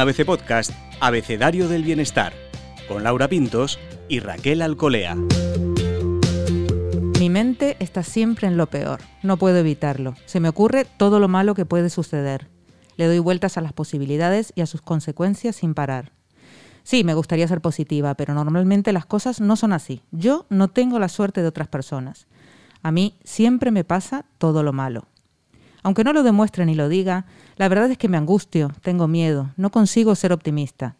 ABC Podcast, Abecedario del Bienestar, con Laura Pintos y Raquel Alcolea. Mi mente está siempre en lo peor, no puedo evitarlo. Se me ocurre todo lo malo que puede suceder. Le doy vueltas a las posibilidades y a sus consecuencias sin parar. Sí, me gustaría ser positiva, pero normalmente las cosas no son así. Yo no tengo la suerte de otras personas. A mí siempre me pasa todo lo malo. Aunque no lo demuestre ni lo diga, la verdad es que me angustio, tengo miedo, no consigo ser optimista.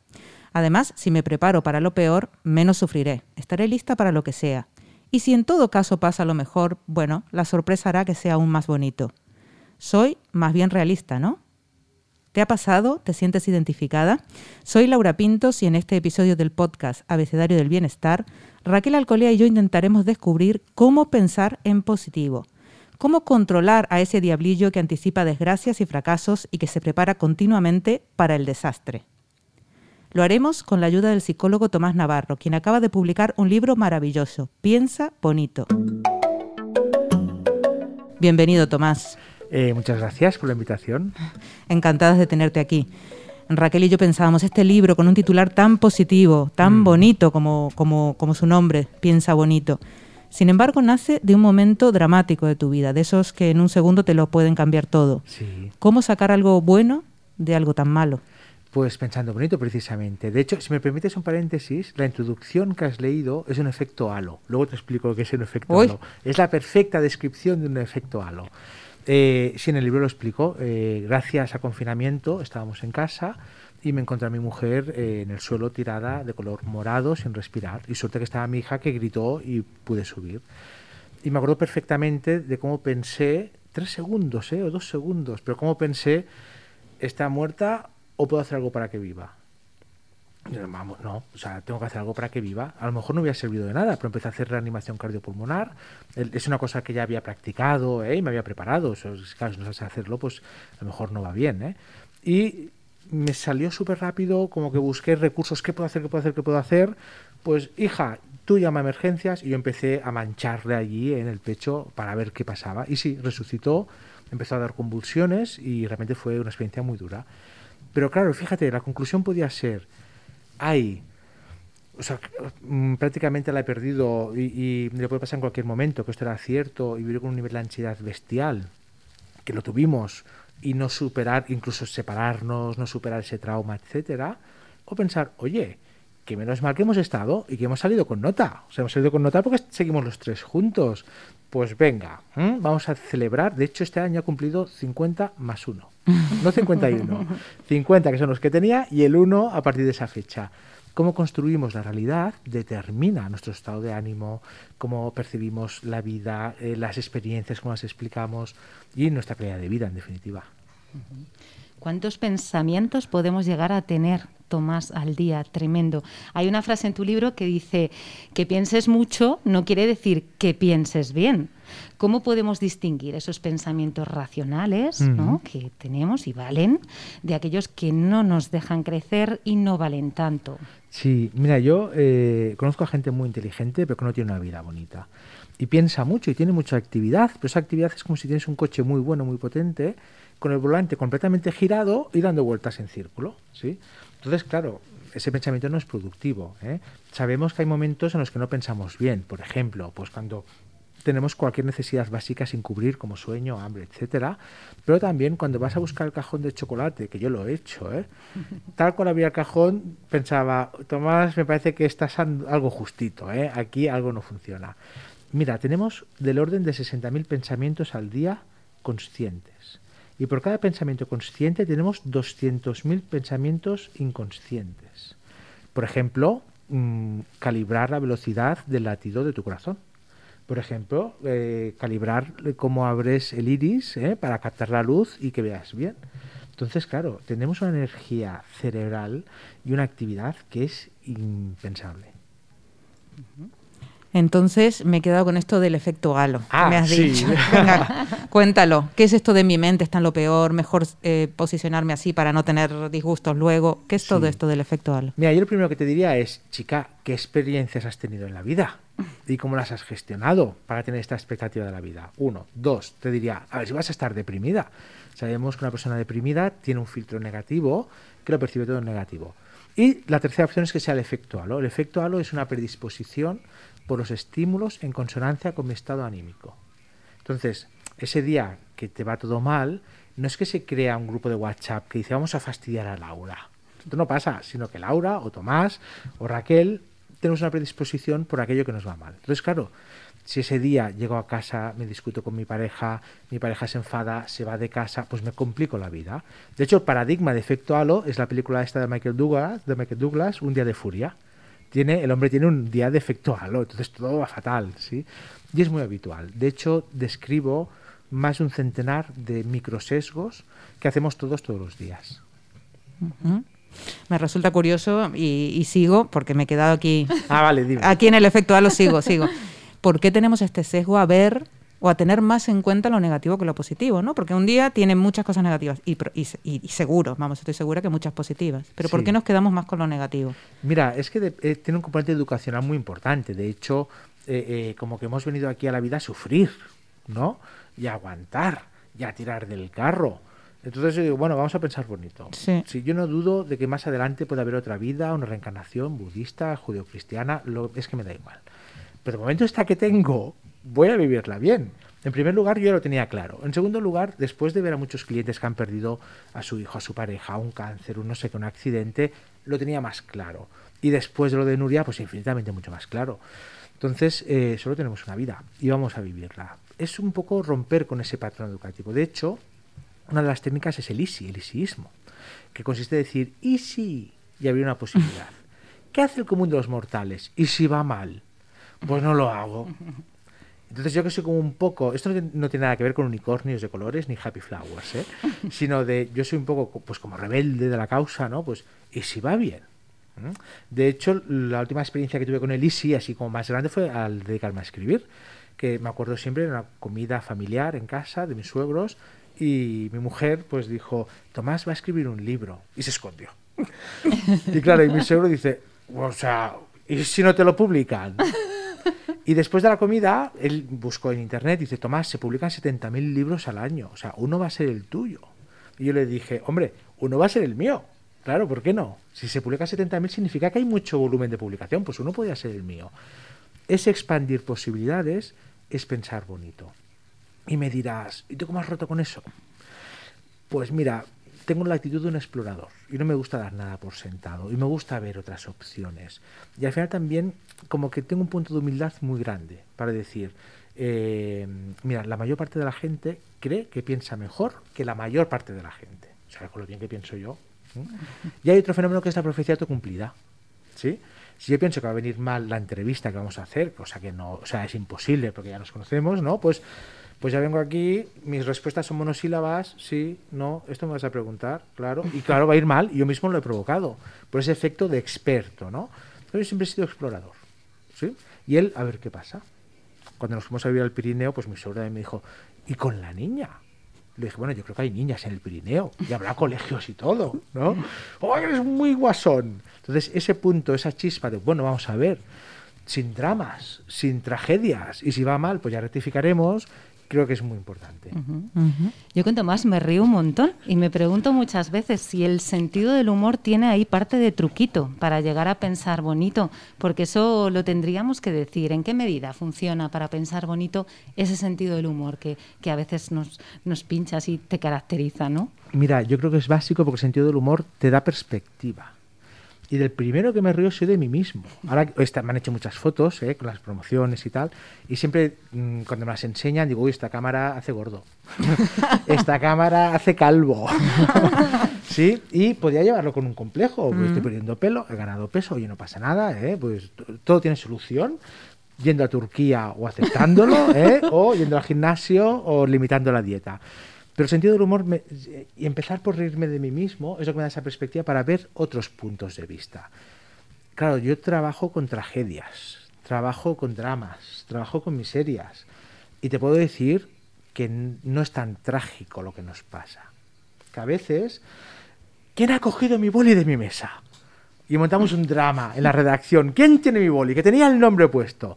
Además, si me preparo para lo peor, menos sufriré, estaré lista para lo que sea. Y si en todo caso pasa lo mejor, bueno, la sorpresa hará que sea aún más bonito. Soy más bien realista, ¿no? ¿Te ha pasado? ¿Te sientes identificada? Soy Laura Pintos y en este episodio del podcast Abecedario del Bienestar, Raquel Alcolea y yo intentaremos descubrir cómo pensar en positivo, cómo controlar a ese diablillo que anticipa desgracias y fracasos y que se prepara continuamente para el desastre. Lo haremos con la ayuda del psicólogo Tomás Navarro, quien acaba de publicar un libro maravilloso, Piensa Bonito. Bienvenido, Tomás. Eh, muchas gracias por la invitación. Encantadas de tenerte aquí. Raquel y yo pensábamos, este libro con un titular tan positivo, tan Mm. bonito como, como, como su nombre, Piensa Bonito. Sin embargo, nace de un momento dramático de tu vida, de esos que en un segundo te lo pueden cambiar todo. Sí. ¿Cómo sacar algo bueno de algo tan malo? Pues pensando bonito, precisamente. De hecho, si me permites un paréntesis, la introducción que has leído es un efecto halo. Luego te explico lo que es un efecto Uy. halo. Es la perfecta descripción de un efecto halo. Eh, sí, en el libro lo explico. Eh, gracias a confinamiento estábamos en casa y me encontré a mi mujer eh, en el suelo tirada de color morado sin respirar. Y suerte que estaba mi hija que gritó y pude subir. Y me acuerdo perfectamente de cómo pensé, tres segundos, ¿eh? o dos segundos, pero cómo pensé, está muerta o puedo hacer algo para que viva. Vamos, no, o sea, tengo que hacer algo para que viva. A lo mejor no hubiera servido de nada, pero empecé a hacer reanimación cardiopulmonar. Es una cosa que ya había practicado ¿eh? y me había preparado. Eso, es- claro, si no sabes hacerlo, pues a lo mejor no va bien. ¿eh? Y me salió súper rápido, como que busqué recursos, ¿qué puedo hacer, qué puedo hacer, qué puedo hacer? Pues, hija, tú llama a emergencias y yo empecé a mancharle allí en el pecho para ver qué pasaba. Y sí, resucitó, empezó a dar convulsiones y realmente fue una experiencia muy dura. Pero claro, fíjate, la conclusión podía ser, hay, o sea, mm, prácticamente la he perdido y, le puede pasar en cualquier momento, que esto era cierto, y vivir con un nivel de ansiedad bestial, que lo tuvimos, y no superar, incluso separarnos, no superar ese trauma, etcétera, o pensar, oye, que menos mal que hemos estado y que hemos salido con nota. O sea, hemos salido con nota porque seguimos los tres juntos. Pues venga, vamos a celebrar. De hecho, este año ha cumplido 50 más 1. No 51. 50 que son los que tenía y el 1 a partir de esa fecha. Cómo construimos la realidad determina nuestro estado de ánimo, cómo percibimos la vida, eh, las experiencias, cómo las explicamos y nuestra calidad de vida, en definitiva. ¿Cuántos pensamientos podemos llegar a tener, Tomás, al día? Tremendo. Hay una frase en tu libro que dice que pienses mucho no quiere decir que pienses bien. ¿Cómo podemos distinguir esos pensamientos racionales ¿no? Que tenemos y valen de aquellos que no nos dejan crecer y no valen tanto? Sí, mira, yo eh, conozco a gente muy inteligente, pero que no tiene una vida bonita. Y piensa mucho y tiene mucha actividad, pero esa actividad es como si tienes un coche muy bueno, muy potente, con el volante completamente girado y dando vueltas en círculo, ¿sí? Entonces, claro, ese pensamiento no es productivo. ¿eh? Sabemos que hay momentos en los que no pensamos bien. Por ejemplo, pues cuando tenemos cualquier necesidad básica sin cubrir, como sueño, hambre, etcétera. Pero también cuando vas a buscar el cajón de chocolate, que yo lo he hecho, ¿eh? tal cual había el cajón, pensaba, Tomás, me parece que estás algo justito, ¿eh? aquí algo no funciona. Mira, tenemos del orden de 60.000 pensamientos al día conscientes. Y por cada pensamiento consciente tenemos 200.000 pensamientos inconscientes. Por ejemplo, mm, calibrar la velocidad del latido de tu corazón. Por ejemplo, eh, calibrar cómo abres el iris ¿eh? para captar la luz y que veas bien. Entonces, claro, tenemos una energía cerebral y una actividad que es impensable. Entonces me he quedado con esto del efecto halo. Ah, me has sí. dicho. Venga, cuéntalo. ¿Qué es esto de mi mente está en lo peor? Mejor eh, posicionarme así para no tener disgustos luego. ¿Qué es todo Sí. esto del efecto halo? Mira, yo lo primero que te diría es, chica, ¿qué experiencias has tenido en la vida? Y cómo las has gestionado para tener esta expectativa de la vida. Uno. Dos, te diría, a ver si vas a estar deprimida. Sabemos que una persona deprimida tiene un filtro negativo que lo percibe todo en negativo. Y la tercera opción es que sea el efecto halo. El efecto halo es una predisposición por los estímulos en consonancia con mi estado anímico. Entonces, ese día que te va todo mal, no es que se crea un grupo de WhatsApp que dice vamos a fastidiar a Laura. Esto no pasa, sino que Laura o Tomás o Raquel tenemos una predisposición por aquello que nos va mal. Entonces, claro, si ese día llego a casa, me discuto con mi pareja, mi pareja se enfada, se va de casa, pues me complico la vida. De hecho, el paradigma de efecto halo es la película esta de Michael Douglas, de Michael Douglas, Un día de furia. Tiene, el hombre tiene un día de efecto halo, entonces todo va fatal, ¿sí? Y es muy habitual. De hecho, describo más de un centenar de microsesgos que hacemos todos todos los días. Me resulta curioso y, sigo, porque me he quedado aquí. Ah, vale, dime. Aquí en el efecto halo sigo, sigo. ¿Por qué tenemos este sesgo a ver o a tener más en cuenta lo negativo que lo positivo, ¿no? Porque un día tiene muchas cosas negativas y, y, seguro, vamos, estoy segura que muchas positivas. Pero ¿por qué nos quedamos más con lo negativo? Mira, es que eh, tiene un componente educacional muy importante. De hecho, eh, eh, como que hemos venido aquí a la vida a sufrir, ¿no? Y a aguantar, y a tirar del carro. Entonces yo digo, bueno, vamos a pensar bonito. Sí. Si yo no dudo de que más adelante puede haber otra vida, una reencarnación budista, judeocristiana, lo, es que me da igual. Pero el momento está que tengo, voy a vivirla bien. En primer lugar, yo ya lo tenía claro. En segundo lugar, después de ver a muchos clientes que han perdido a su hijo, a su pareja, un cáncer, un no sé qué, un accidente, lo tenía más claro. Y después de lo de Nuria, pues infinitamente mucho más claro. Entonces, eh, solo tenemos una vida y vamos a vivirla. Es un poco romper con ese patrón educativo. De hecho, una de las técnicas es el easy, el easyismo, que consiste en decir, ¿y si? Y habría una posibilidad. ¿Qué hace el común de los mortales? ¿Y si va mal? Pues no lo hago. Entonces yo que soy como un poco, esto no tiene nada que ver con unicornios de colores ni happy flowers, ¿eh? sino de yo soy un poco pues como rebelde de la causa, ¿no? Pues y si va bien. ¿Mm? De hecho, la última experiencia que tuve con el Easy, así como más grande, fue al dedicarme a escribir, que me acuerdo siempre de una comida familiar en casa de mis suegros y mi mujer pues dijo, Tomás va a escribir un libro y se escondió. y claro, y mi suegro dice, o sea, ¿y si no te lo publican? Y después de la comida, él buscó en internet y dice, Tomás, se publican 70.000 libros al año, o sea, uno va a ser el tuyo. Y yo le dije, hombre, uno va a ser el mío. Claro, ¿por qué no? Si se publica 70.000 significa que hay mucho volumen de publicación, pues uno podría ser el mío. Es expandir posibilidades, es pensar bonito. Y me dirás, ¿y tú cómo has roto con eso? Pues mira, tengo la actitud de un explorador y no me gusta dar nada por sentado y me gusta ver otras opciones. Y al final también como que tengo un punto de humildad muy grande para decir, eh, mira, la mayor parte de la gente cree que piensa mejor que la mayor parte de la gente. O sea, con lo bien que pienso yo. Y hay otro fenómeno que es la profecía autocumplida. ¿sí? Si yo pienso que va a venir mal la entrevista que vamos a hacer, cosa que no, o sea, es imposible porque ya nos conocemos, ¿no? Pues pues ya vengo aquí, mis respuestas son monosílabas, sí, no, esto me vas a preguntar, claro, y claro, va a ir mal, y yo mismo lo he provocado, por ese efecto de experto, ¿no? Yo siempre he sido explorador, ¿sí? Y él, a ver qué pasa. Cuando nos fuimos a vivir al Pirineo, pues mi sobrina me dijo, ¿y con la niña? Le dije, bueno, yo creo que hay niñas en el Pirineo y habrá colegios y todo, ¿no? ¡Oh, eres muy guasón! Entonces, ese punto, esa chispa de, bueno, vamos a ver, sin dramas, sin tragedias, y si va mal, pues ya rectificaremos creo que es muy importante. Yo con Tomás me río un montón y me pregunto muchas veces si el sentido del humor tiene ahí parte de truquito para llegar a pensar bonito, porque eso lo tendríamos que decir. ¿En qué medida funciona para pensar bonito ese sentido del humor que, que a veces nos, nos pinchas y te caracteriza, ¿no? Mira, yo creo que es básico porque el sentido del humor te da perspectiva. Y del primero que me río soy de mí mismo. Ahora me han hecho muchas fotos ¿eh? con las promociones y tal. Y siempre mm, cuando me las enseñan digo, uy, esta cámara hace gordo. esta cámara hace calvo. ¿Sí? Y podía llevarlo con un complejo. Pues estoy perdiendo pelo, he ganado peso, oye, no pasa nada. ¿eh? Pues todo tiene solución. Yendo a Turquía o aceptándolo, ¿eh? o yendo al gimnasio o limitando la dieta. Pero el sentido del humor y empezar por reírme de mí mismo es lo que me da esa perspectiva para ver otros puntos de vista. Claro, yo trabajo con tragedias, trabajo con dramas, trabajo con miserias. Y te puedo decir que no es tan trágico lo que nos pasa. Que a veces, ¿quién ha cogido mi boli de mi mesa? Y montamos un drama en la redacción. ¿Quién tiene mi boli? Que tenía el nombre puesto.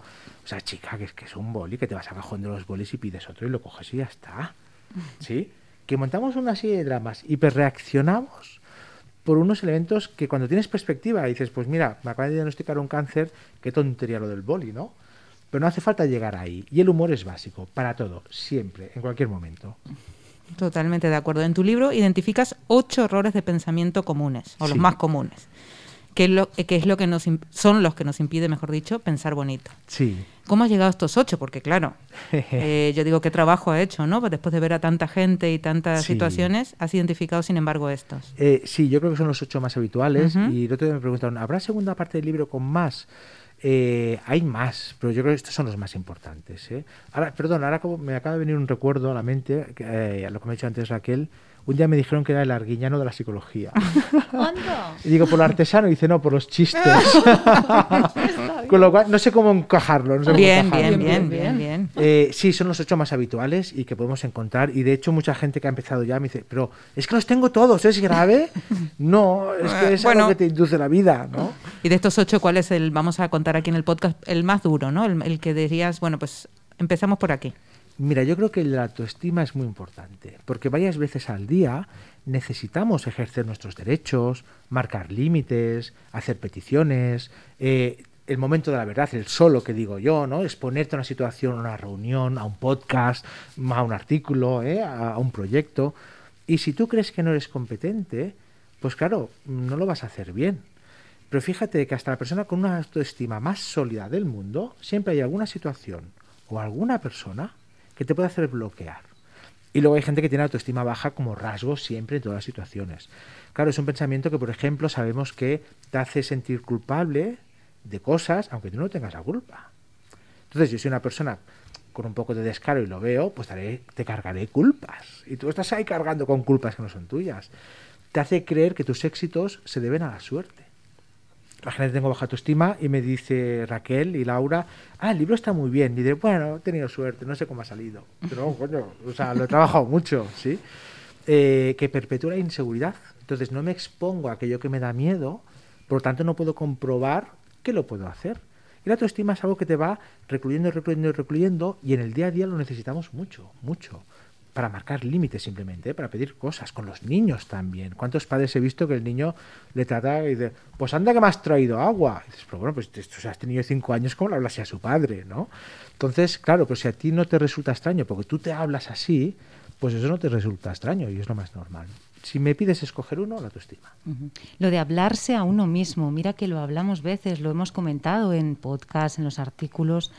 O sea, chica, que es que es un boli, que te vas a cajón los bolis y pides otro y lo coges y ya está. ¿Sí? Que montamos una serie de dramas, hiperreaccionamos por unos elementos que cuando tienes perspectiva dices, pues mira, me acaban de diagnosticar un cáncer, qué tontería lo del boli, ¿no? Pero no hace falta llegar ahí. Y el humor es básico, para todo, siempre, en cualquier momento. Totalmente de acuerdo. En tu libro identificas ocho errores de pensamiento comunes, o los más comunes, que es lo que, es lo que nos, son los que nos impide, mejor dicho, pensar bonito. Sí. ¿Cómo has llegado a estos ocho? Porque claro, eh, yo digo, ¿qué trabajo ha hecho? ¿no? Pues después de ver a tanta gente y tantas Sí. situaciones, has identificado, sin embargo, estos. Eh, sí, yo creo que son los ocho más habituales. Ujú. Y el otro día me preguntaron, ¿habrá segunda parte del libro con más? Eh, hay más, pero yo creo que estos son los más importantes. ¿eh? Ahora, perdón, ahora como me acaba de venir un recuerdo a la mente, eh, a lo que me ha dicho antes Raquel. Un día me dijeron que era el arguiñano de la psicología. ¿Cuándo? Y digo, por lo artesano, y dice, no, por los chistes. Con lo cual, no sé cómo encajarlo. no sé cómo Bien, encajarlo. bien, bien, bien, bien. Eh, sí, son los ocho más habituales y que podemos encontrar. Y de hecho, mucha gente que ha empezado ya me dice, pero es que los tengo todos, ¿es grave? No, es que es Bueno. algo que te induce la vida, ¿no? Y de estos ocho, ¿cuál es el, vamos a contar aquí en el podcast, el más duro, ¿no? El, el que dirías, bueno, pues empezamos por aquí. Mira, yo creo que la autoestima es muy importante, porque varias veces al día necesitamos ejercer nuestros derechos, marcar límites, hacer peticiones, eh, el momento de la verdad, el solo que digo yo, ¿no? Exponerte a una situación, a una reunión, a un podcast, a un artículo, ¿eh? a, un proyecto. Y si tú crees que no eres competente, pues claro, no lo vas a hacer bien. Pero fíjate que hasta la persona con una autoestima más sólida del mundo, siempre hay alguna situación o alguna persona que te puede hacer bloquear. Y luego hay gente que tiene autoestima baja como rasgo siempre en todas las situaciones. Claro, es un pensamiento que, por ejemplo, sabemos que te hace sentir culpable de cosas, aunque tú no tengas la culpa. Entonces, yo soy una persona con un poco de descaro y lo veo, pues te, cargaré culpas. Y tú estás ahí cargando con culpas que no son tuyas. Te hace creer que tus éxitos se deben a la suerte. Imagínate, tengo baja autoestima y me dice Raquel y Laura, ah, el libro está muy bien. Y diré, bueno, he tenido suerte, no sé cómo ha salido. Pero, coño, o sea, lo he trabajado mucho, ¿sí? Eh, que perpetúa la inseguridad. Entonces, no me expongo a aquello que me da miedo, por lo tanto, no puedo comprobar que lo puedo hacer. Y la autoestima es algo que te va recluyendo, recluyendo recluyendo, y en el día a día lo necesitamos mucho, mucho para marcar límites simplemente, ¿eh? para pedir cosas, con los niños también. ¿Cuántos padres he visto que el niño le trata y dice, pues anda que me has traído agua? Y dices, pero bueno, pues o sea, este niño de cinco años, ¿cómo le hablas a su padre? ¿no? Entonces, claro, pues si a ti no te resulta extraño, porque tú te hablas así, pues eso no te resulta extraño y es lo más normal. Si me pides escoger uno, la autoestima. Ujú. Lo de hablarse a uno mismo, mira que lo hablamos veces, lo hemos comentado en podcast, en los artículos,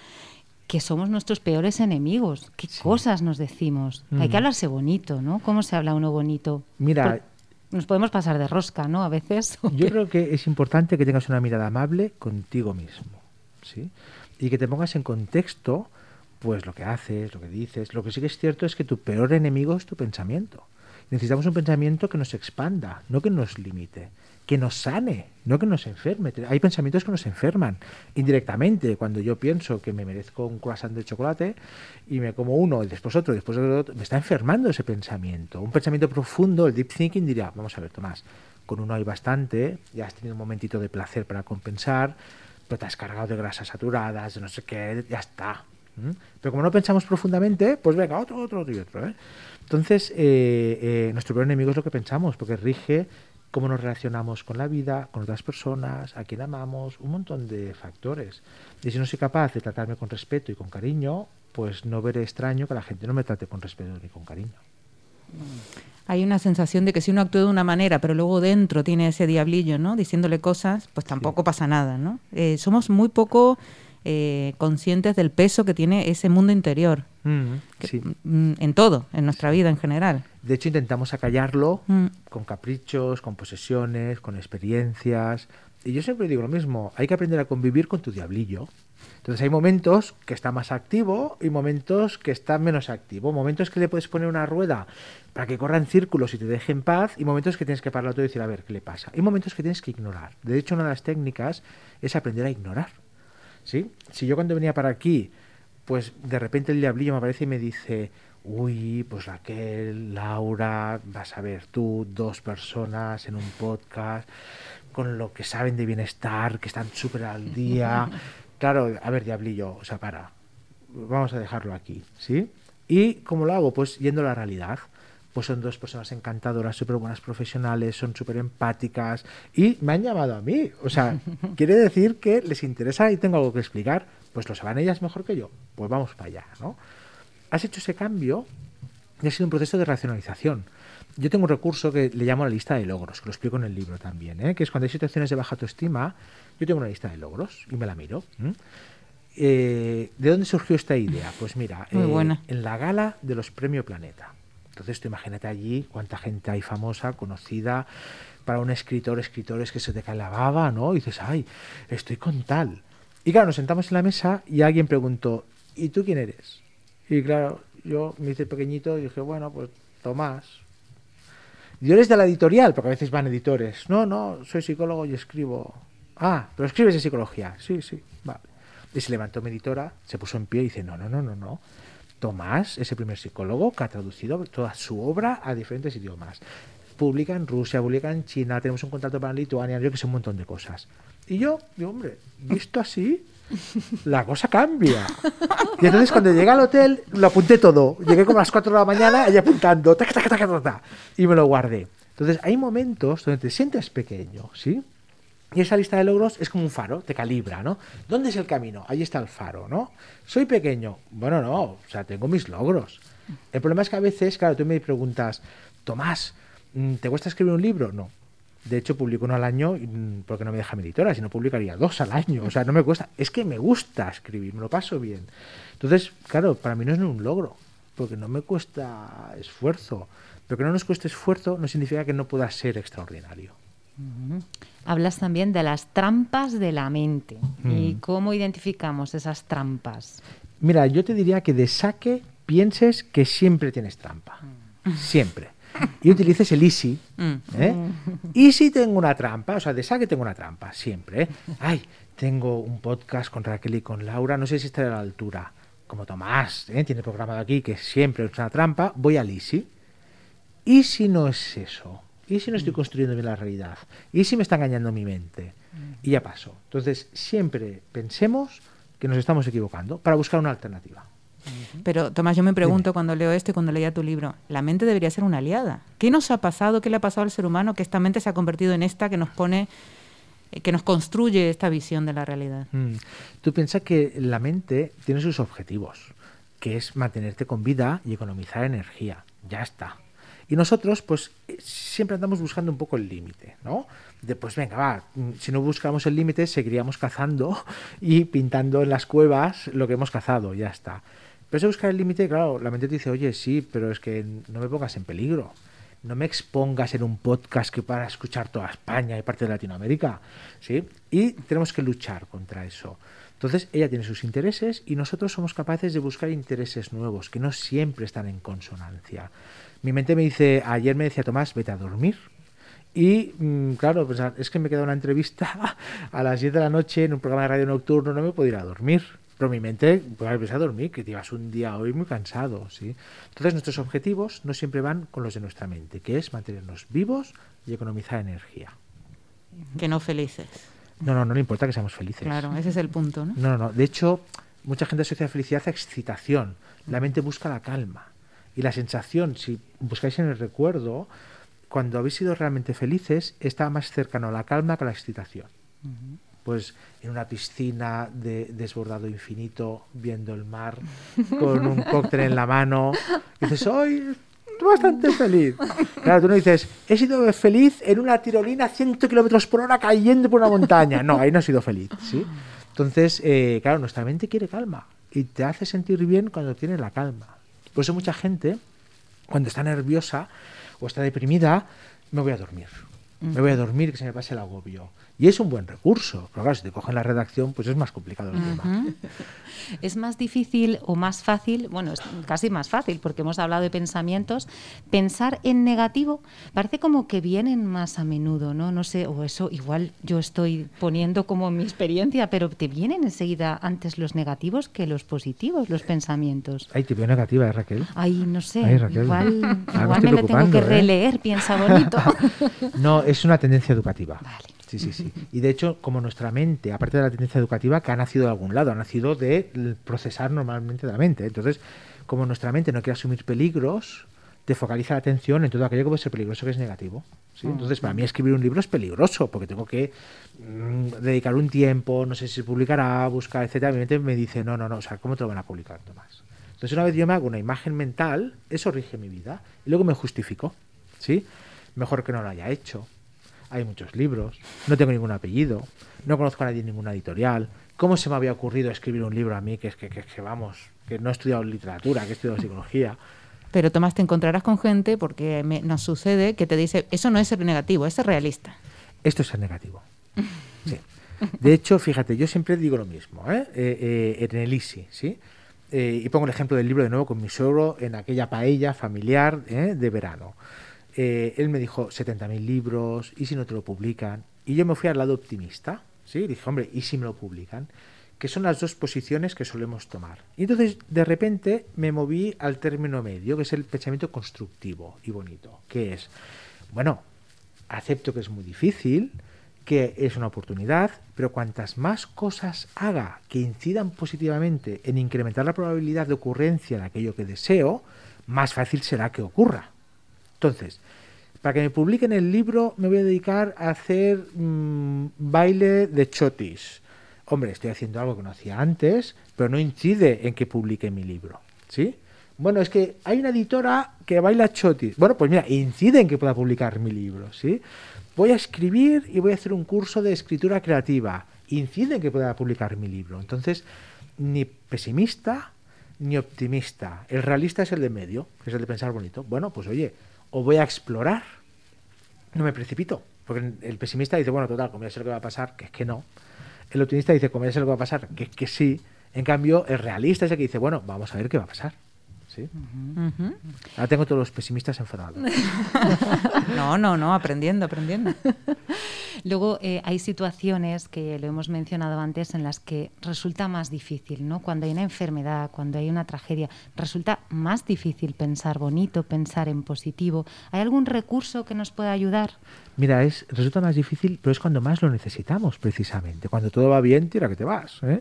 que somos nuestros peores enemigos. ¿Qué cosas nos decimos? Hay que Mm. hablarse bonito, ¿no? ¿Cómo se habla uno bonito? Mira, Por- nos podemos pasar de rosca, ¿no? A veces. Yo creo que es importante que tengas una mirada amable contigo mismo, ¿sí? Y que te pongas en contexto, pues lo que haces, lo que dices. Lo que sí que es cierto es que tu peor enemigo es tu pensamiento. Necesitamos un pensamiento que nos expanda, no que nos limite, que nos sane, no que nos enferme. Hay pensamientos que nos enferman indirectamente. Cuando yo pienso que me merezco un croissant de chocolate y me como uno y después otro, y después otro, me está enfermando ese pensamiento. Un pensamiento profundo, el deep thinking diría, vamos a ver, Tomás, con uno hay bastante, ya has tenido un momentito de placer para compensar, pero te has cargado de grasas saturadas, de no sé qué, ya está. ¿m? Pero como no pensamos profundamente, pues venga, otro, otro, otro y otro. ¿eh? Entonces, eh, eh, nuestro peor enemigo es lo que pensamos, porque rige cómo nos relacionamos con la vida, con otras personas, a quién amamos, un montón de factores. Y si no soy capaz de tratarme con respeto y con cariño, pues no veré extraño que la gente no me trate con respeto ni con cariño. Hay una sensación de que si uno actúa de una manera, pero luego dentro tiene ese diablillo, ¿no? Diciéndole cosas, pues tampoco pasa nada, ¿no? Eh, somos muy poco eh, conscientes del peso que tiene ese mundo interior. que- Sí. mm, En todo, en nuestra vida en general. De hecho, intentamos acallarlo Mm. con caprichos, con posesiones, con experiencias. Y yo siempre digo lo mismo, hay que aprender a convivir con tu diablillo. Entonces hay momentos que está más activo y momentos que está menos activo. Momentos que le puedes poner una rueda para que corra en círculos y te deje en paz y momentos que tienes que parar todo y decir, a ver, ¿qué le pasa? Y momentos que tienes que ignorar. De hecho, una de las técnicas es aprender a ignorar. ¿Sí? Si yo cuando venía para aquí, pues de repente el diablillo me aparece y me dice, uy, pues Raquel, Laura, vas a ver tú, dos personas en un podcast con lo que saben de bienestar, que están súper al día, claro, a ver, diablillo, o sea, para, vamos a dejarlo aquí, ¿sí? ¿Y cómo lo hago? Pues yendo a la realidad. Pues son dos personas encantadoras, súper buenas profesionales, son súper empáticas y me han llamado a mí. O sea, quiere decir que les interesa y tengo algo que explicar. Pues lo saben ellas mejor que yo. Pues vamos para allá, ¿no? Has hecho ese cambio y ha sido un proceso de racionalización. Yo tengo un recurso que le llamo la lista de logros, que lo explico en el libro también, ¿eh? que es cuando hay situaciones de baja autoestima, yo tengo una lista de logros y me la miro. Eh, ¿De dónde surgió esta idea? Pues mira, eh, en la gala de los Premio Planeta. Entonces tú imagínate allí cuánta gente hay famosa, conocida, para un escritor, escritores que se te cae ¿no? Y dices, ay, estoy con tal. Y claro, nos sentamos en la mesa y alguien preguntó, ¿y tú quién eres? Y claro, yo me hice pequeñito y dije, bueno, pues Tomás. Y eres de la editorial, porque a veces van editores. No, no, soy psicólogo y escribo. Ah, pero escribes de psicología. Sí, sí, vale. Y se levantó mi editora, se puso en pie y dice, no, no, no, no, no. Tomás es el primer psicólogo que ha traducido toda su obra a diferentes idiomas. Publica en Rusia, publica en China, tenemos un contrato para Lituania, yo que sé, un montón de cosas. Y yo, digo, hombre, visto así, la cosa cambia. Y entonces cuando llegué al hotel, lo apunté todo. Llegué como a las 4 de la mañana y apuntando, y me lo guardé. Entonces hay momentos donde te sientes pequeño, ¿sí? Y esa lista de logros es como un faro, te calibra, ¿no? ¿Dónde es el camino? Ahí está el faro, ¿no? Soy pequeño. Bueno, no, o sea, tengo mis logros. El problema es que a veces, claro, tú me preguntas, Tomás, mm, ¿te cuesta escribir un libro? No. De hecho, publico uno al año mm, porque no me deja mi editora, si no publicaría dos al año. O sea, no me cuesta. Es que me gusta escribir, me lo paso bien. Entonces, claro, para mí no es un logro, porque no me cuesta esfuerzo. Pero que no nos cueste esfuerzo no significa que no pueda ser extraordinario. Hablas también de las trampas de la mente. ¿Y Mm. cómo identificamos esas trampas? Mira, yo te diría que de saque pienses que siempre tienes trampa. Siempre. Y utilices el easy. Mm. ¿eh? Easy tengo una trampa, o sea, de saque tengo una trampa, siempre. ¿eh? Ay, tengo un podcast con Raquel y con Laura, no sé si estaré a la altura. Como Tomás, ¿eh? tiene programado aquí que siempre es una trampa, voy al easy. ¿Y si no es eso? ¿Y si no estoy construyendo bien la realidad? ¿Y si me está engañando mi mente? Y ya pasó. Entonces, siempre pensemos que nos estamos equivocando para buscar una alternativa. Pero Tomás, yo me pregunto cuando leo esto y cuando leía tu libro, la mente debería ser una aliada. ¿Qué nos ha pasado? ¿Qué le ha pasado al ser humano que esta mente se ha convertido en esta que nos pone, eh, que nos construye esta visión de la realidad? Mm. Tú piensas que la mente tiene sus objetivos, que es mantenerte con vida y economizar energía. Ya está. Y nosotros, pues, eh, siempre andamos buscando un poco el límite, ¿no? De, pues venga, va, mm, si no buscamos el límite, seguiríamos cazando y pintando en las cuevas lo que hemos cazado, ya está. Pero ese buscar el límite, claro, la mente te dice, oye, sí, pero es que no me pongas en peligro. No me expongas en un podcast que para escuchar toda España y parte de Latinoamérica, ¿sí? Y tenemos que luchar contra eso. Entonces, ella tiene sus intereses y nosotros somos capaces de buscar intereses nuevos, que no siempre están en consonancia. Mi mente me dice, ayer me decía Tomás, vete a dormir. Y mm, claro, pues, es que me queda una entrevista a las 10 de la noche en un programa de radio nocturno, no me puedo ir a dormir. Pero mi mente, pues a dormir, que llevas un día hoy muy cansado, ¿sí? Entonces nuestros objetivos no siempre van con los de nuestra mente, que es mantenernos vivos y economizar energía. Que no felices. No, no, no le importa que seamos felices. Claro, ese es el punto, ¿no? No, no, no. De hecho, mucha gente asocia felicidad a excitación. La mente busca la calma. Y la sensación, si buscáis en el recuerdo, cuando habéis sido realmente felices, está más cercano a la calma que a la excitación. Pues en una piscina de desbordado infinito, viendo el mar, con un cóctel en la mano, y dices, hoy estoy bastante feliz. Claro, tú no dices, he sido feliz en una tirolina a 100 kilómetros por hora cayendo por una montaña. No, ahí no he sido feliz, ¿sí? Entonces, eh, claro, nuestra mente quiere calma y te hace sentir bien cuando tienes la calma. Por eso mucha gente, cuando está nerviosa o está deprimida, me voy a dormir. Me voy a dormir, que se me pase el agobio. Y es un buen recurso. Pero claro, si te cogen la redacción, pues es más complicado el tema. Es más difícil o más fácil, bueno, es casi más fácil, porque hemos hablado de pensamientos. Pensar en negativo parece como que vienen más a menudo, ¿no? No sé, o eso igual yo estoy poniendo como mi experiencia, pero te vienen enseguida antes los negativos que los positivos, los pensamientos. Ay, te veo negativa, ¿eh, Raquel? Ay, no sé, Ay, Raquel. igual, me igual me lo tengo que ¿eh? releer, piensa bonito. No, es una tendencia educativa. Vale. Sí, Sí, sí. Y de hecho, como nuestra mente, aparte de la tendencia educativa, que ha nacido de algún lado, ha nacido de procesar normalmente de la mente. Entonces, como nuestra mente no quiere asumir peligros, te focaliza la atención en todo aquello que puede ser peligroso, que es negativo. ¿sí? Entonces, para mí escribir un libro es peligroso, porque tengo que mm, dedicar un tiempo, no sé si se publicará, buscar, etcétera. Mi mente me dice, no, no, no, o sea, ¿cómo te lo van a publicar, Tomás? Entonces, una vez yo me hago una imagen mental, eso rige mi vida, y luego me justifico, ¿sí? Mejor que no lo haya hecho. Hay muchos libros, no tengo ningún apellido, no conozco a nadie en ninguna editorial. ¿Cómo se me había ocurrido escribir un libro a mí que es que, que, que vamos, que no he estudiado literatura, que he estudiado psicología? Pero Tomás, te encontrarás con gente, porque nos sucede, que te dice, eso no es ser negativo, es ser realista. Esto es ser negativo. Sí. De hecho, fíjate, yo siempre digo lo mismo, ¿eh? eh, eh en el ISI, ¿sí? Eh, y pongo el ejemplo del libro de nuevo con mi suegro en aquella paella familiar de verano. Él me dijo 70.000 libros, ¿y si no te lo publican? Y yo me fui al lado optimista, ¿sí? Dije, hombre, ¿y si me lo publican? que son las dos posiciones que solemos tomar. Y entonces, de repente, me moví al término medio, que es el pensamiento constructivo y bonito, que es, bueno, acepto que es muy difícil, que es una oportunidad, pero cuantas más cosas haga que incidan positivamente en incrementar la probabilidad de ocurrencia de aquello que deseo, más fácil será que ocurra. Entonces, para que me publiquen el libro me voy a dedicar a hacer mm, baile de chotis hombre, estoy haciendo algo que no hacía antes, pero no incide en que publique mi libro. ¿Sí? Bueno, es que hay una editora que baila chotis. Bueno, pues mira, incide en que pueda publicar mi libro, ¿sí? Voy a escribir y voy a hacer un curso de escritura creativa. Incide en que pueda publicar mi libro. Entonces, ni pesimista ni optimista. El realista es el de medio, que es el de pensar bonito. Bueno, pues oye, o voy a explorar, no me precipito. Porque el pesimista dice, bueno, total, como ya sé lo que va a pasar, que es que no el optimista dice, como ya sé lo que va a pasar, que, que sí. En cambio, el realista es el que dice, bueno, vamos a ver qué va a pasar. ¿Sí? Ahora tengo todos los pesimistas enfadados. no, no, no, aprendiendo, aprendiendo. Luego eh, hay situaciones que lo hemos mencionado antes en las que resulta más difícil, ¿no? Cuando hay una enfermedad, cuando hay una tragedia, resulta más difícil pensar bonito, pensar en positivo. ¿Hay algún recurso que nos pueda ayudar? Mira, es, resulta más difícil, pero es cuando más lo necesitamos, precisamente. Cuando todo va bien, tira que te vas. ¿eh?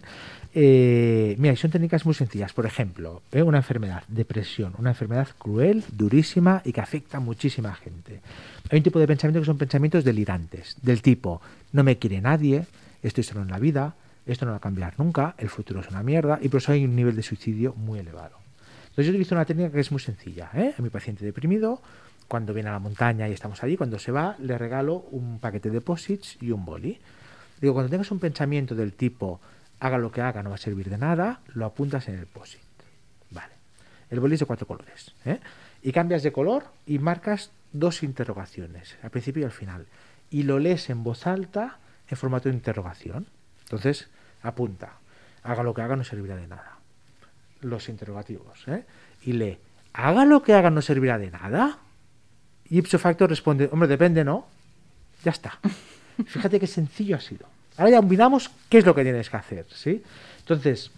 Eh, mira, son técnicas muy sencillas. Por ejemplo, una enfermedad, depresión, una enfermedad cruel, durísima y que afecta a muchísima gente. Hay un tipo de pensamiento que son pensamientos delirantes, del tipo, no me quiere nadie, estoy solo en la vida, esto no va a cambiar nunca, el futuro es una mierda, y por eso hay un nivel de suicidio muy elevado. Entonces yo utilizo una técnica que es muy sencilla. A mi paciente deprimido cuando viene a la montaña y estamos allí, cuando se va, le regalo un paquete de posits y un boli. Digo, cuando tengas un pensamiento del tipo, haga lo que haga, no va a servir de nada, lo apuntas en el posit. Vale. El boli es de cuatro colores. ¿eh? Y cambias de color y marcas dos interrogaciones, al principio y al final. Y lo lees en voz alta en formato de interrogación. Entonces, apunta, haga lo que haga, no servirá de nada. Los interrogativos. ¿eh? Y lee, haga lo que haga, no servirá de nada. Y ipso facto responde, hombre, depende, ¿no? Ya está. Fíjate qué sencillo ha sido. Ahora ya miramos qué es lo que tienes que hacer, ¿sí? Entonces,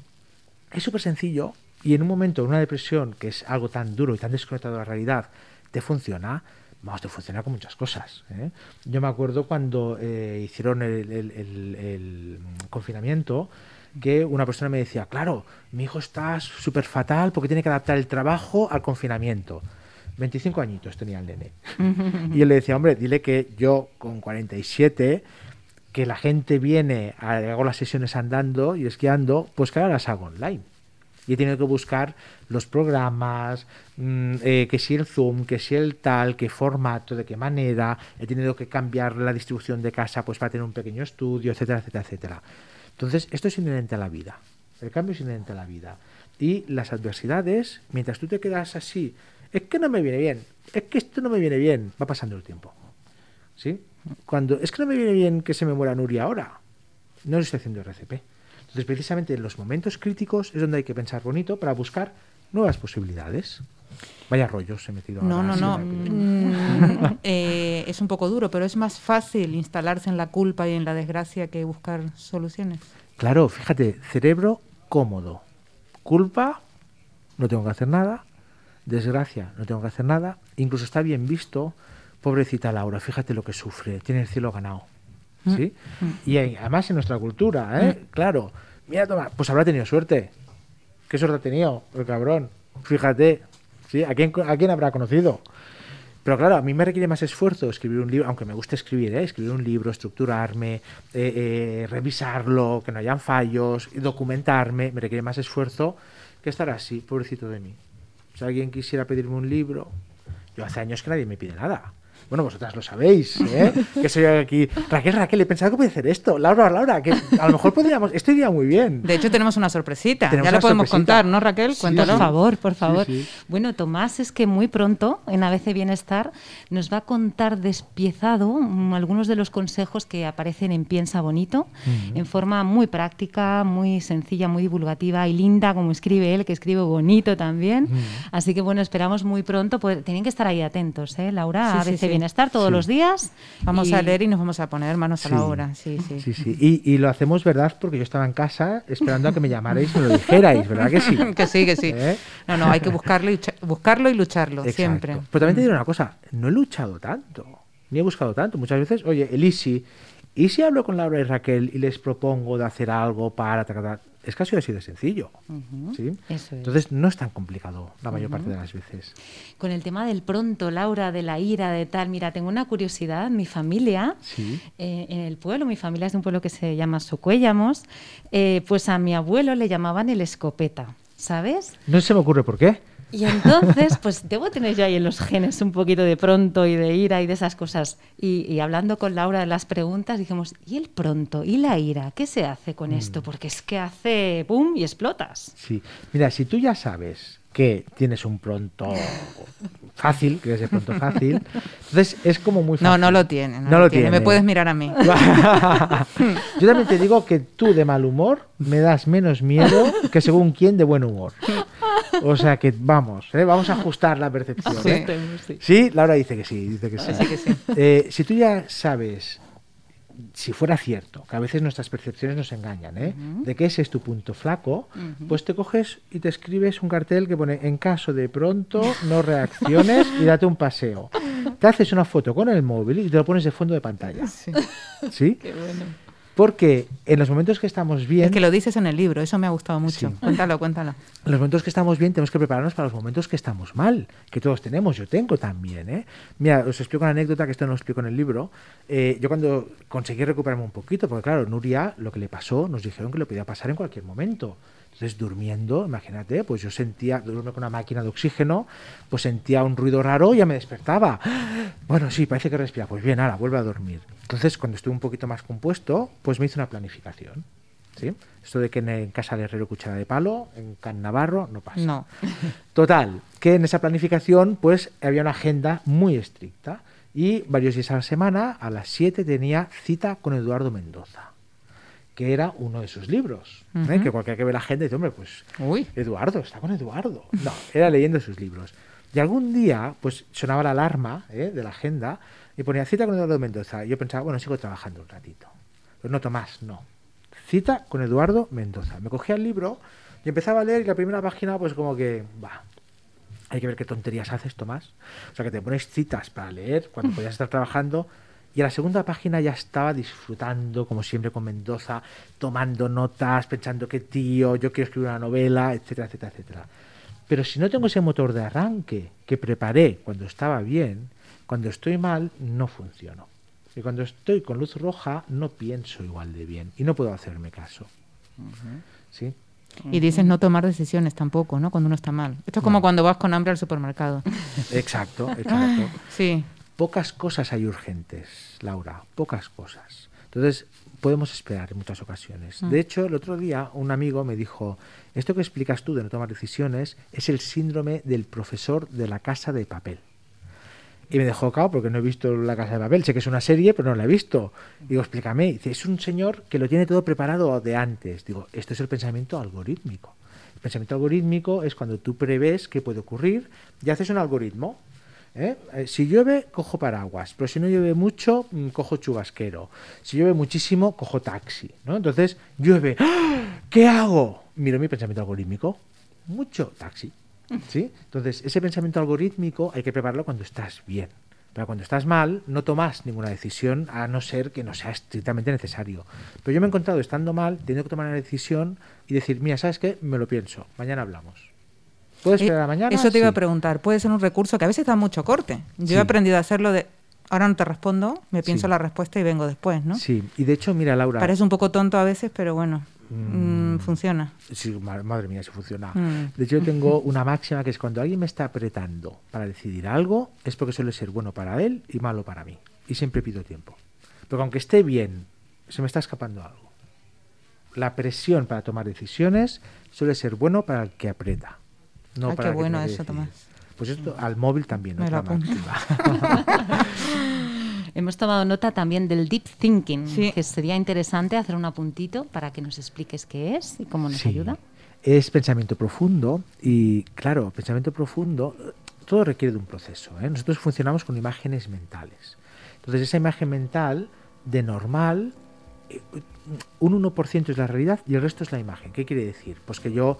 es súper sencillo y en un momento, en una depresión, que es algo tan duro y tan desconectado de la realidad, te funciona, vamos, te funciona con muchas cosas. ¿eh? Yo me acuerdo cuando eh, hicieron el, el, confinamiento, que una persona me decía, claro, mi hijo está súper fatal porque tiene que adaptar el trabajo al confinamiento. 25 añitos tenía el nene. y yo le decía, hombre, dile que yo con 47, que la gente viene, hago las sesiones andando y esquiando, pues que ahora las hago online. Y he tenido que buscar los programas, mm, eh, que si el Zoom, que si el tal, qué formato, de qué manera. He tenido que cambiar la distribución de casa pues para tener un pequeño estudio, etcétera, etcétera, etcétera. Entonces, esto es inherente a la vida. El cambio es inherente a la vida. Y las adversidades, mientras tú te quedas así es que no me viene bien, es que esto no me viene bien, va pasando el tiempo. ¿Sí? Cuando es que no me viene bien que se me muera Nuria ahora, no estoy haciendo RCP. Entonces, precisamente en los momentos críticos es donde hay que pensar bonito para buscar nuevas posibilidades. Vaya rollos he metido. No, no, no. Mm, eh, es un poco duro, pero es más fácil instalarse en la culpa y en la desgracia que buscar soluciones. Claro, fíjate, cerebro cómodo. Culpa, no tengo que hacer nada desgracia, no tengo que hacer nada, incluso está bien visto, pobrecita Laura, fíjate lo que sufre, tiene el cielo ganado. ¿Sí? Y hay- además en nuestra cultura, ¿eh? Claro, mira, toma, pues habrá tenido suerte. ¿Qué suerte ha tenido el cabrón? Fíjate, ¿sí? ¿A quién, a quién habrá conocido? Pero claro, a mí me requiere más esfuerzo escribir un libro, aunque me guste escribir, ¿eh? escribir un libro, estructurarme, eh, eh, revisarlo, que no hayan fallos, y documentarme, me requiere más esfuerzo que estar así, pobrecito de mí. Si alguien quisiera pedirme un libro, yo hace años que nadie me pide nada. Bueno, vosotras lo sabéis, ¿eh? que soy aquí. Raquel, Raquel, he pensado que podía hacer esto. Laura, Laura, que a lo mejor podríamos. Esto iría muy bien. De hecho, tenemos una sorpresita. Tenemos ya la podemos sorpresita. contar, ¿no, Raquel? Sí, Cuéntalo. Por favor, por favor. sí. Bueno, Tomás es que muy pronto en ABC Bienestar nos va a contar despiezado mm, algunos de los consejos que aparecen en Piensa Bonito, en forma muy práctica, muy sencilla, muy divulgativa y linda, como escribe él, que escribe bonito también. Así que bueno, esperamos muy pronto. poder- tienen que estar ahí atentos, ¿eh, Laura? Sí, a sí, ABC. Bienestar todos Sí. los días. Vamos Y- a leer y nos vamos a poner manos a la obra. Sí, sí. Sí, sí. Y, y lo hacemos, ¿verdad? Porque yo estaba en casa esperando a que me llamarais y me lo dijerais, ¿verdad que sí? que sí, que sí. ¿Eh? No, no, hay que buscarlo y, buscarlo y lucharlo, Exacto. siempre. Pero también te diré una cosa, no he luchado tanto, ni he buscado tanto. Muchas veces, oye, el Easy, ¿y si hablo con Laura y Raquel y les propongo de hacer algo para tratar? Es casi así de sencillo. ¿sí? Es. Entonces no es tan complicado la mayor parte de las veces. Con el tema del pronto, Laura, de la ira, de tal, mira, tengo una curiosidad. Mi familia, Sí. eh, en el pueblo, mi familia es de un pueblo que se llama Socuéllamos, eh, pues a mi abuelo le llamaban el escopeta, ¿sabes? No se me ocurre por qué. Y entonces, pues debo tener yo ahí en los genes un poquito de pronto y de ira y de esas cosas. Y, y hablando con Laura de las preguntas, dijimos, ¿y el pronto? ¿Y la ira? ¿Qué se hace con esto? Porque es que hace boom y explotas. Sí. Mira, si tú ya sabes que tienes un pronto fácil, que es de pronto fácil, entonces es como muy fácil. No, no lo tiene. No, No lo tiene. Me puedes mirar a mí. Yo también te digo que tú de mal humor me das menos miedo que según quién de buen humor. O sea que vamos, ¿eh? vamos a ajustar la percepción. Sí. ¿eh? Sí, Laura dice que sí, dice sí. Que sí. Eh, si tú ya sabes, si fuera cierto, que a veces nuestras percepciones nos engañan, ¿eh? de que ese es tu punto flaco, pues te coges y te escribes un cartel que pone en caso de pronto no reacciones y date un paseo. Te haces una foto con el móvil y te lo pones de fondo de pantalla. Sí. ¿Sí? Porque en los momentos que estamos bien, Es que lo dices en el libro, eso me ha gustado mucho. Sí. Cuéntalo, cuéntalo. en los momentos que estamos bien tenemos que prepararnos para los momentos que estamos mal, que todos tenemos, yo tengo también. ¿eh? Mira, os explico una anécdota que esto no lo explico en el libro. Eh, yo cuando conseguí recuperarme un poquito, porque claro, Nuria lo que le pasó, nos dijeron que le podía pasar en cualquier momento. Entonces, durmiendo, imagínate, pues yo sentía, duerme con una máquina de oxígeno, pues sentía un ruido raro y ya me despertaba. Bueno, sí, parece que respira. Pues bien, ahora, vuelve a dormir. Entonces, cuando estuve un poquito más compuesto, pues me hice una planificación. ¿sí? Esto de que en, casa del herrero cuchara de palo, en Can Navarro, no pasa. No. Total, que en esa planificación pues había una agenda muy estricta y varios días a la semana a las 7 tenía cita con Eduardo Mendoza, que era uno de sus libros, ¿eh? Ujú. que cualquiera que ve la agenda dice, hombre, pues Uy. Eduardo, está con Eduardo. No, era leyendo sus libros. Y algún día, pues sonaba la alarma ¿eh? de la agenda y ponía cita con Eduardo Mendoza. Y yo pensaba, bueno, sigo trabajando un ratito. Pero no, Tomás, no. Cita con Eduardo Mendoza. Me cogía el libro y empezaba a leer y la primera página, pues como que, va. Hay que ver qué tonterías haces, Tomás. O sea, que te pones citas para leer cuando podías estar trabajando. Y a la segunda página ya estaba disfrutando, como siempre, con Mendoza, tomando notas, pensando que tío, yo quiero escribir una novela, etcétera, etcétera, etcétera. Pero si no tengo ese motor de arranque que preparé cuando estaba bien, cuando estoy mal, no funciono. Y cuando estoy con luz roja, no pienso igual de bien y no puedo hacerme caso. ¿Sí? Y dices no tomar decisiones tampoco, ¿no? Cuando uno está mal. Esto es como cuando vas con hambre al supermercado. Exacto, exacto. Sí. Pocas cosas hay urgentes, Laura, pocas cosas. Entonces, podemos esperar en muchas ocasiones. De hecho, el otro día un amigo me dijo, esto que explicas tú de no tomar decisiones es el síndrome del profesor de la casa de papel. Y me dejó cao porque no he visto La Casa de Papel. Sé que es una serie, pero no la he visto. Digo, explícame. Dice, es un señor que lo tiene todo preparado de antes. Digo, esto es el pensamiento algorítmico. El pensamiento algorítmico es cuando tú prevés qué puede ocurrir y haces un algoritmo. ¿Eh? Eh, Si llueve, cojo paraguas, pero si no llueve mucho, mm, cojo chubasquero. Si llueve muchísimo, cojo taxi. ¿no? Entonces, llueve. ¡Ah! ¿Qué hago? Miro mi pensamiento algorítmico. Mucho taxi. ¿sí? Entonces, ese pensamiento algorítmico hay que prepararlo cuando estás bien. Pero cuando estás mal, no tomas ninguna decisión a no ser que no sea estrictamente necesario. Pero yo me he encontrado estando mal, teniendo que tomar una decisión y decir, mira, ¿sabes qué? Me lo pienso, mañana hablamos. ¿Puedes esperar a mañana? Eso te iba a preguntar. Puede ser un recurso que a veces da mucho corte. Yo Sí. he aprendido a hacerlo de, ahora no te respondo, me pienso Sí. la respuesta y vengo después, ¿no? Sí, y de hecho, mira, Laura. Parece un poco tonto a veces, pero bueno, Mm. mm, funciona. Sí, ma- madre mía, si funciona. Mm. De hecho, yo tengo una máxima que es cuando alguien me está apretando para decidir algo, es porque suele ser bueno para él y malo para mí. Y siempre pido tiempo. Porque aunque esté bien, se me está escapando algo. La presión para tomar decisiones suele ser bueno para el que aprieta. No Ay, para qué bueno eso. Tomás. Pues esto al móvil también. Me lo. Hemos tomado nota también del deep thinking, Sí. que sería interesante hacer un apuntito para que nos expliques qué es y cómo nos Sí. ayuda. Es pensamiento profundo y, claro, pensamiento profundo, todo requiere de un proceso. ¿eh? Nosotros funcionamos con imágenes mentales. Entonces, esa imagen mental de normal, eh, un 1% es la realidad y el resto es la imagen. ¿Qué quiere decir? Pues que yo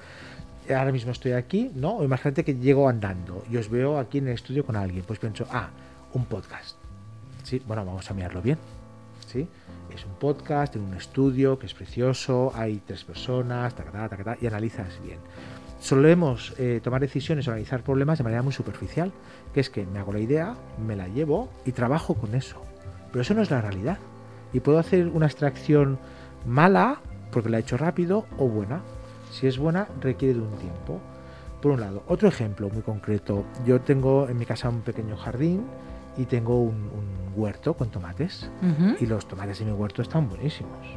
ahora mismo estoy aquí, ¿no? O imagínate que llego andando y os veo aquí en el estudio con alguien. Pues pienso, ah, un podcast. Sí, bueno, vamos a mirarlo bien. ¿sí? Es un podcast en un estudio que es precioso, hay tres personas, tacatá, tacatá, y analizas bien. Solemos eh, tomar decisiones o analizar problemas de manera muy superficial, que es que me hago la idea, me la llevo y trabajo con eso. Pero eso no es la realidad. Y puedo hacer una extracción mala, porque la he hecho rápido, o buena. Si es buena, requiere de un tiempo. Por un lado, otro ejemplo muy concreto. Yo tengo en mi casa un pequeño jardín y tengo un, un huerto con tomates. Y los tomates de mi huerto están buenísimos.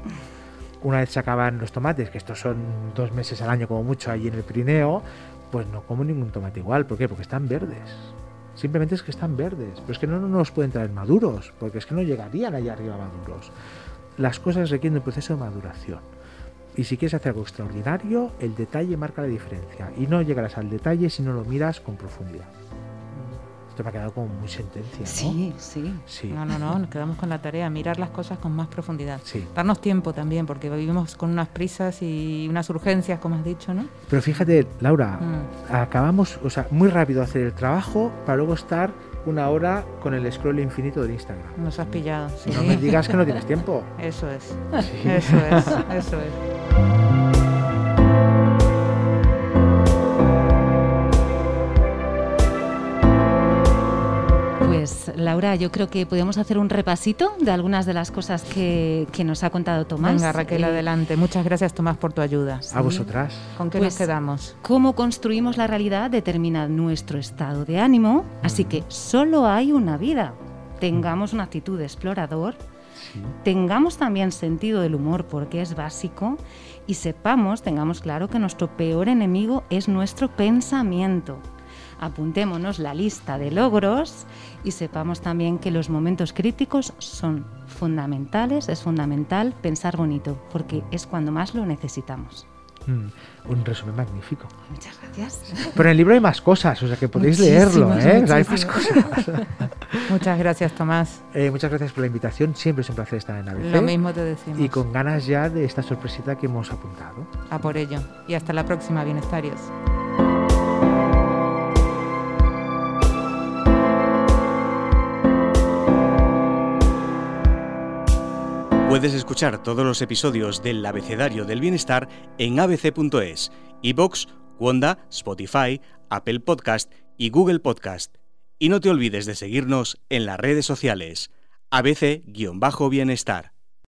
Una vez se acaban los tomates, que estos son dos meses al año como mucho allí en el Pirineo, pues no como ningún tomate igual. ¿Por qué? Porque están verdes. Simplemente es que están verdes. Pero es que no, no nos pueden traer maduros, porque es que no llegarían allá arriba maduros. Las cosas requieren un proceso de maduración. Y si quieres hacer algo extraordinario, el detalle marca la diferencia. Y no llegarás al detalle si no lo miras con profundidad. Esto me ha quedado como muy sentencia, ¿no? Sí, sí. Sí. No, no, no, nos quedamos con la tarea, mirar las cosas con más profundidad. Sí. Darnos tiempo también, porque vivimos con unas prisas y unas urgencias, como has dicho, ¿no? Pero fíjate, Laura, Mm. acabamos, o sea, muy rápido hacer el trabajo para luego estar una hora con el scroll infinito del Instagram. Nos has pillado. Sí. No me digas que no tienes tiempo. Eso es, Sí. eso es, eso es. Laura, yo creo que podemos hacer un repasito de algunas de las cosas que, que nos ha contado Tomás. Venga, Raquel, Eh, adelante. Muchas gracias, Tomás, por tu ayuda. A vosotras. ¿Con qué Pues- nos quedamos? Cómo construimos la realidad determina nuestro estado de ánimo, así que solo hay una vida. Tengamos una actitud de explorador, Sí. tengamos también sentido del humor porque es básico y sepamos, tengamos claro que nuestro peor enemigo es nuestro pensamiento. Apuntémonos la lista de logros y sepamos también que los momentos críticos son fundamentales, es fundamental pensar bonito porque es cuando más lo necesitamos. Mm, un resumen magnífico. Muchas gracias. Pero en el libro hay más cosas, o sea que podéis Muchísimas, leerlo, ¿eh? O sea, hay más cosas. Muchas gracias, Tomás. Eh, muchas gracias por la invitación. Siempre es un placer estar en ABC. Lo mismo te decimos. Y con ganas ya de esta sorpresita que hemos apuntado. A por ello. Y hasta la próxima, bienestarios. Puedes escuchar todos los episodios del Abecedario del Bienestar en abc.es, iBox, Wanda, Spotify, Apple Podcast y Google Podcast. Y no te olvides de seguirnos en las redes sociales. ABC-Bienestar.